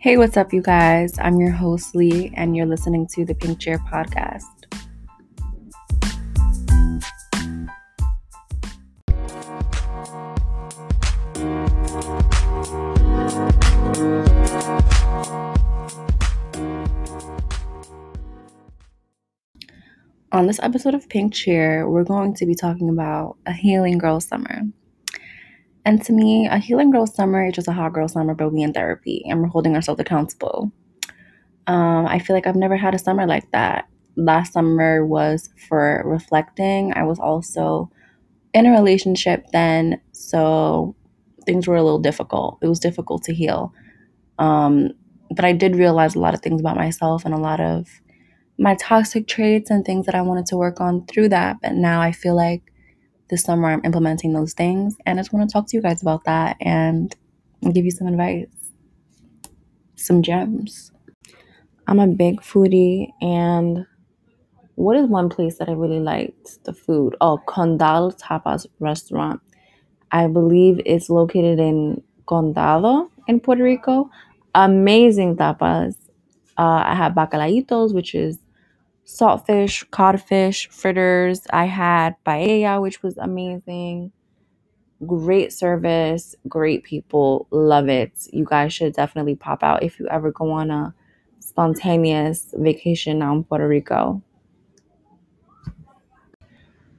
Hey, what's up, you guys? I'm your host, Lee, and you're listening to the Pink Chair Podcast. On this episode of Pink Chair, we're going to be talking about a healing girl summer. And to me, a healing girl summer is just a hot girl summer, but we in therapy and we're holding ourselves accountable. Um, I feel like I've never had a summer like that. Last summer was for reflecting. I was also in a relationship then, so things were a little difficult. It was difficult to heal. Um, but I did realize a lot of things about myself and a lot of my toxic traits and things that I wanted to work on through that. But now I feel like this summer I'm implementing those things. And I just want to talk to you guys about that and give you some advice, some gems. I'm a big foodie, and what is one place that I really liked the food? Oh, Condado Tapas Restaurant. I believe it's located in Condado in Puerto Rico. Amazing tapas. Uh, I have bacalaitos, which is saltfish, codfish, fritters. I had paella, which was amazing. Great service, great people, love it. You guys should definitely pop out if you ever go on a spontaneous vacation in Puerto Rico.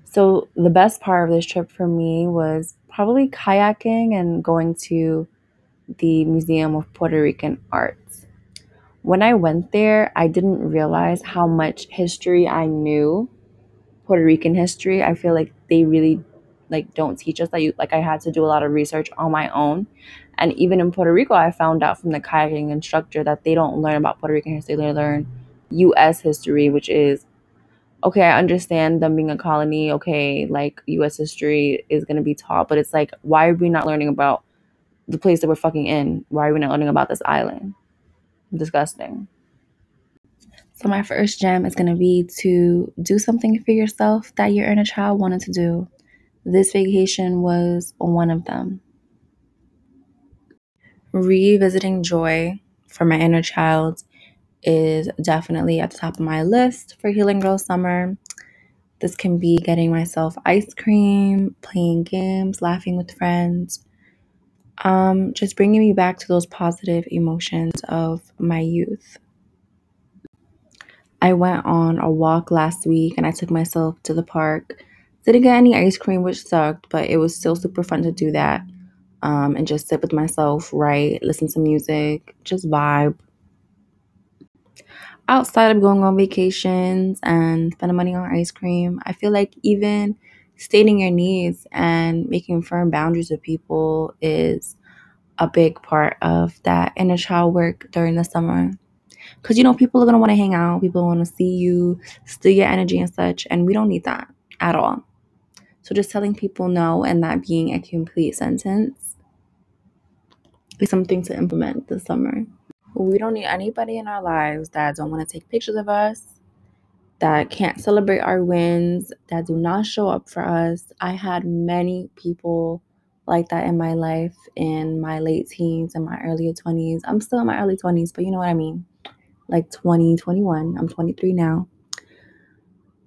So, the best part of this trip for me was probably kayaking and going to the Museum of Puerto Rican Art when I went there, I didn't realize how much history I knew, Puerto Rican history. I feel like they really like don't teach us that you like I had to do a lot of research on my own. And even in Puerto Rico, I found out from the kayaking instructor that they don't learn about Puerto Rican history, they learn US history, which is okay, I understand them being a colony, okay, like US history is gonna be taught, but it's like why are we not learning about the place that we're fucking in? Why are we not learning about this island? Disgusting. So, my first gem is going to be to do something for yourself that your inner child wanted to do. This vacation was one of them. Revisiting joy for my inner child is definitely at the top of my list for Healing Girl Summer. This can be getting myself ice cream, playing games, laughing with friends, um, just bringing me back to those positive emotions of my youth. I went on a walk last week and I took myself to the park. Didn't get any ice cream, which sucked, but it was still super fun to do that um, and just sit with myself, write, listen to music, just vibe. Outside of going on vacations and spending money on ice cream, I feel like even stating your needs and making firm boundaries with people is a big part of that inner child work during the summer. Because, you know, people are going to want to hang out, people want to see you, steal your energy and such, and we don't need that at all. So, just telling people no and that being a complete sentence is something to implement this summer. We don't need anybody in our lives that don't want to take pictures of us, that can't celebrate our wins, that do not show up for us. I had many people like that in my life in my late teens and my early 20s. I'm still in my early 20s, but you know what I mean. Like 20, 21. I'm 23 now.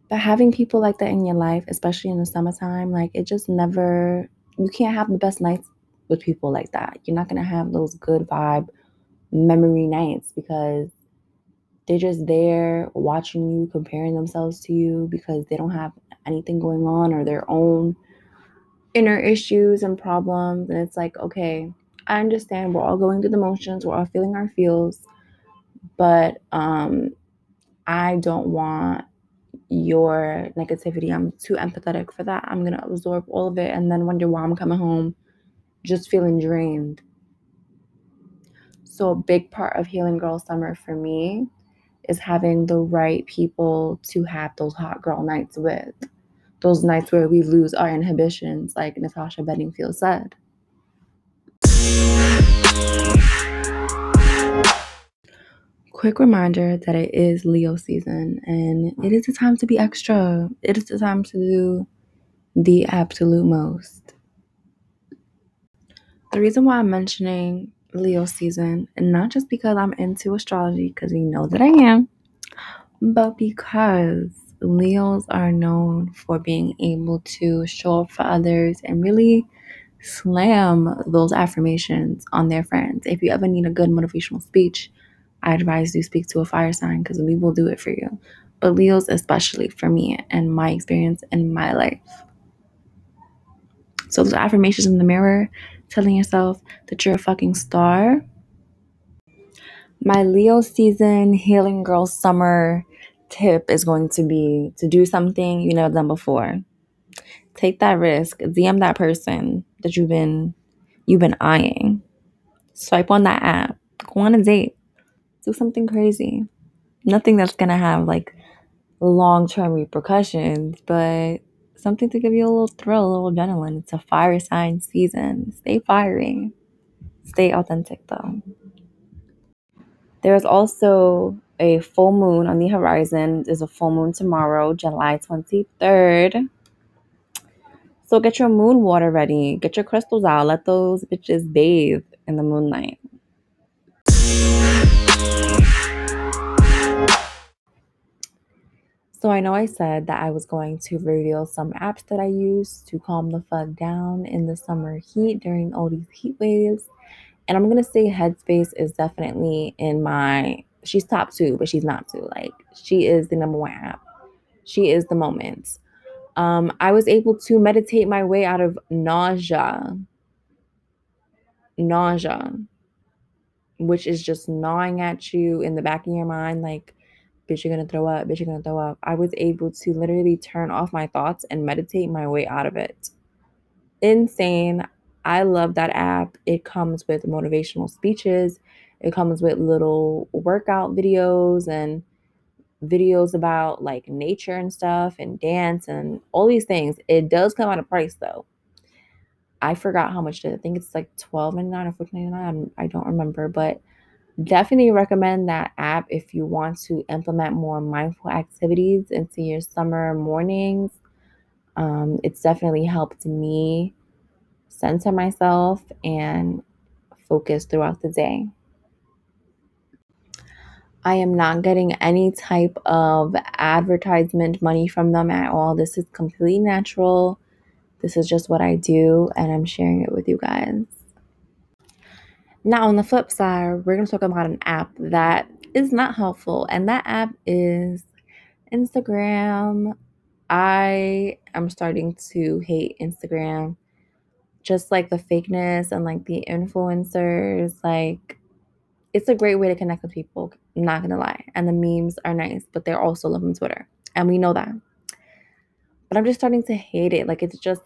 But having people like that in your life, especially in the summertime, like it just never, you can't have the best nights with people like that. You're not going to have those good vibe memory nights because they're just there watching you, comparing themselves to you because they don't have anything going on or their own inner issues and problems. And it's like, okay, I understand we're all going through the motions, we're all feeling our feels, but um, I don't want your negativity. I'm too empathetic for that. I'm gonna absorb all of it and then wonder why I'm coming home just feeling drained. So, a big part of Healing Girl Summer for me is having the right people to have those hot girl nights with. Those nights where we lose our inhibitions, like Natasha Bedingfield said. Quick reminder that it is Leo season and it is the time to be extra. It is the time to do the absolute most. The reason why I'm mentioning Leo season, and not just because I'm into astrology, because we know that I am, but because Leos are known for being able to show up for others and really slam those affirmations on their friends. If you ever need a good motivational speech, I advise you speak to a fire sign because we will do it for you. But Leos, especially for me and my experience in my life. So, those affirmations in the mirror, telling yourself that you're a fucking star. My Leo season healing girl summer tip is going to be to do something you never done before. Take that risk. DM that person that you've been you've been eyeing. Swipe on that app. Go on a date. Do something crazy. Nothing that's gonna have like long term repercussions, but something to give you a little thrill, a little adrenaline. It's a fire sign season. Stay fiery. Stay authentic though. There's also a full moon on the horizon. There's a full moon tomorrow, July 23rd. So get your moon water ready. Get your crystals out. Let those bitches bathe in the moonlight. So I know I said that I was going to reveal some apps that I use to calm the fuck down in the summer heat during all these heat waves. And I'm gonna say Headspace is definitely in my she's top two, but she's not two. Like she is the number one app. She is the moment. Um, I was able to meditate my way out of nausea. Nausea, which is just gnawing at you in the back of your mind, like, bitch, you're gonna throw up, bitch, you're gonna throw up. I was able to literally turn off my thoughts and meditate my way out of it. Insane. I love that app. It comes with motivational speeches, it comes with little workout videos and videos about like nature and stuff and dance and all these things. It does come at a price though. I forgot how much it. I think it's like twelve ninety nine or fourteen ninety nine. I don't remember, but definitely recommend that app if you want to implement more mindful activities into your summer mornings. Um, it's definitely helped me center myself and focus throughout the day. I am not getting any type of advertisement money from them at all. This is completely natural. This is just what I do, and I'm sharing it with you guys. Now, on the flip side, we're going to talk about an app that is not helpful, and that app is Instagram. I am starting to hate Instagram. Just like the fakeness and like the influencers, like it's a great way to connect with people, not gonna lie. And the memes are nice, but they're also loving Twitter. And we know that. But I'm just starting to hate it. Like it's just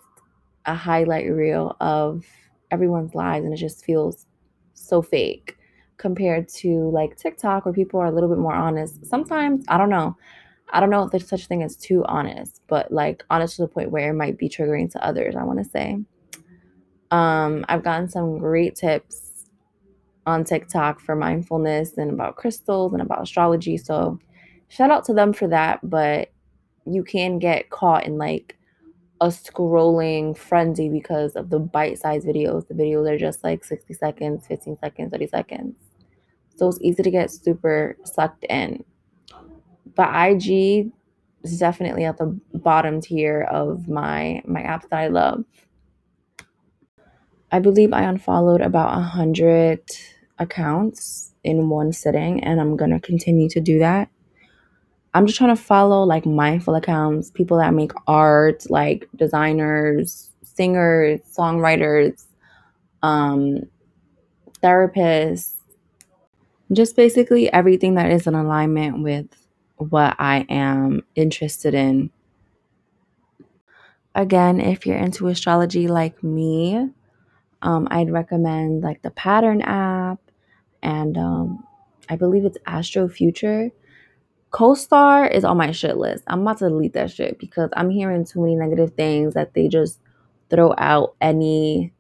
a highlight reel of everyone's lives and it just feels so fake compared to like TikTok where people are a little bit more honest. Sometimes, I don't know. I don't know if there's such a thing as too honest, but like honest to the point where it might be triggering to others, I want to say. Um, I've gotten some great tips on TikTok for mindfulness and about crystals and about astrology. So shout out to them for that. But you can get caught in like a scrolling frenzy because of the bite sized videos. The videos are just like 60 seconds, 15 seconds, 30 seconds. So it's easy to get super sucked in. But IG is definitely at the bottom tier of my my apps that I love. I believe I unfollowed about a hundred accounts in one sitting, and I'm gonna continue to do that. I'm just trying to follow like mindful accounts, people that make art, like designers, singers, songwriters, um, therapists, just basically everything that is in alignment with what I am interested in. Again, if you're into astrology like me, um, I'd recommend like the Pattern app, and um, I believe it's Astro Future. CoStar is on my shit list. I'm about to delete that shit because I'm hearing too many negative things that they just throw out any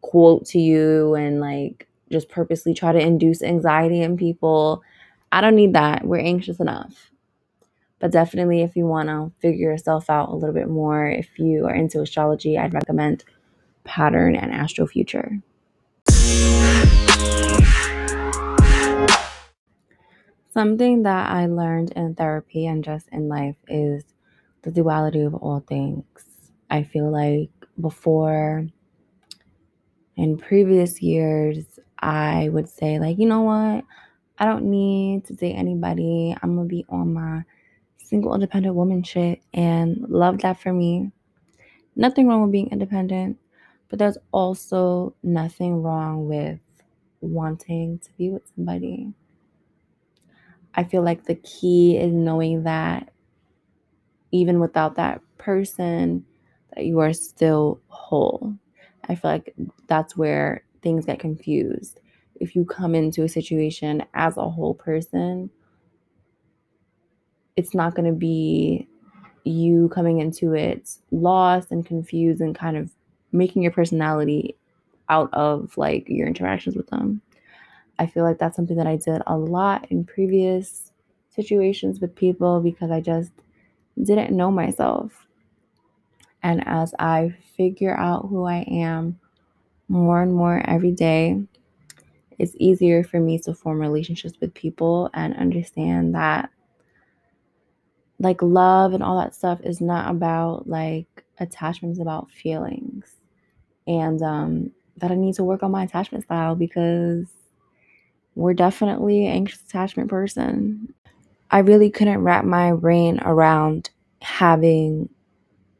quote to you and like just purposely try to induce anxiety in people. I don't need that. We're anxious enough. But definitely, if you want to figure yourself out a little bit more, if you are into astrology, I'd recommend Pattern and Astro Future. Something that I learned in therapy and just in life is the duality of all things. I feel like before in previous years, I would say, like, you know what? I don't need to date anybody. I'm going to be on my single independent woman shit and love that for me. Nothing wrong with being independent, but there's also nothing wrong with wanting to be with somebody. I feel like the key is knowing that even without that person, that you are still whole. I feel like that's where things get confused. If you come into a situation as a whole person, it's not going to be you coming into it lost and confused and kind of making your personality out of like your interactions with them. I feel like that's something that I did a lot in previous situations with people because I just didn't know myself. And as I figure out who I am more and more every day, it's easier for me to form relationships with people and understand that like love and all that stuff is not about like attachments about feelings. And um that I need to work on my attachment style because we're definitely an anxious attachment person. I really couldn't wrap my brain around having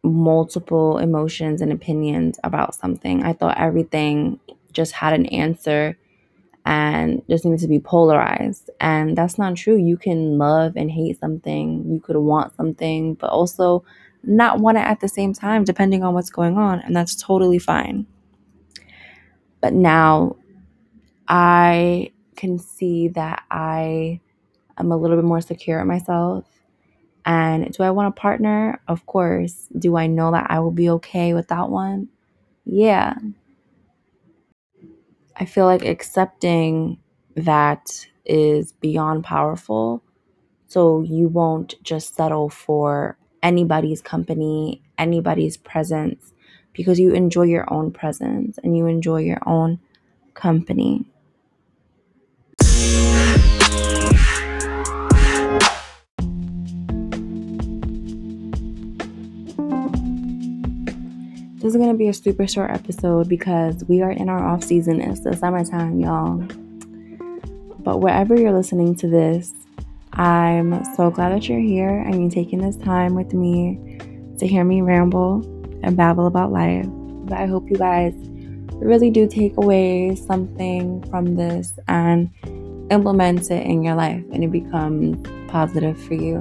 multiple emotions and opinions about something. I thought everything just had an answer and just needed to be polarized. And that's not true. You can love and hate something, you could want something, but also not want it at the same time, depending on what's going on. And that's totally fine. But now I can see that I am a little bit more secure at myself. And do I want a partner? Of course. Do I know that I will be okay without one? Yeah. I feel like accepting that is beyond powerful. So you won't just settle for anybody's company, anybody's presence, because you enjoy your own presence and you enjoy your own company. This is going to be a super short episode because we are in our off season. It's the summertime, y'all. But wherever you're listening to this, I'm so glad that you're here and you're taking this time with me to hear me ramble and babble about life. But I hope you guys really do take away something from this and implement it in your life and it becomes positive for you.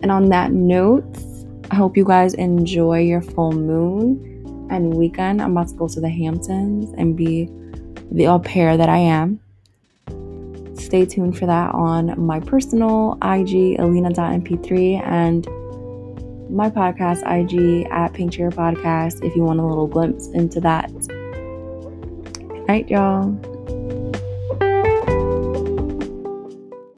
And on that note, I hope you guys enjoy your full moon and weekend. I'm about to go to the Hamptons and be the au pair that I am. Stay tuned for that on my personal IG, alina.mp3, and my podcast IG at Pink Chair Podcast if you want a little glimpse into that. Good night, y'all.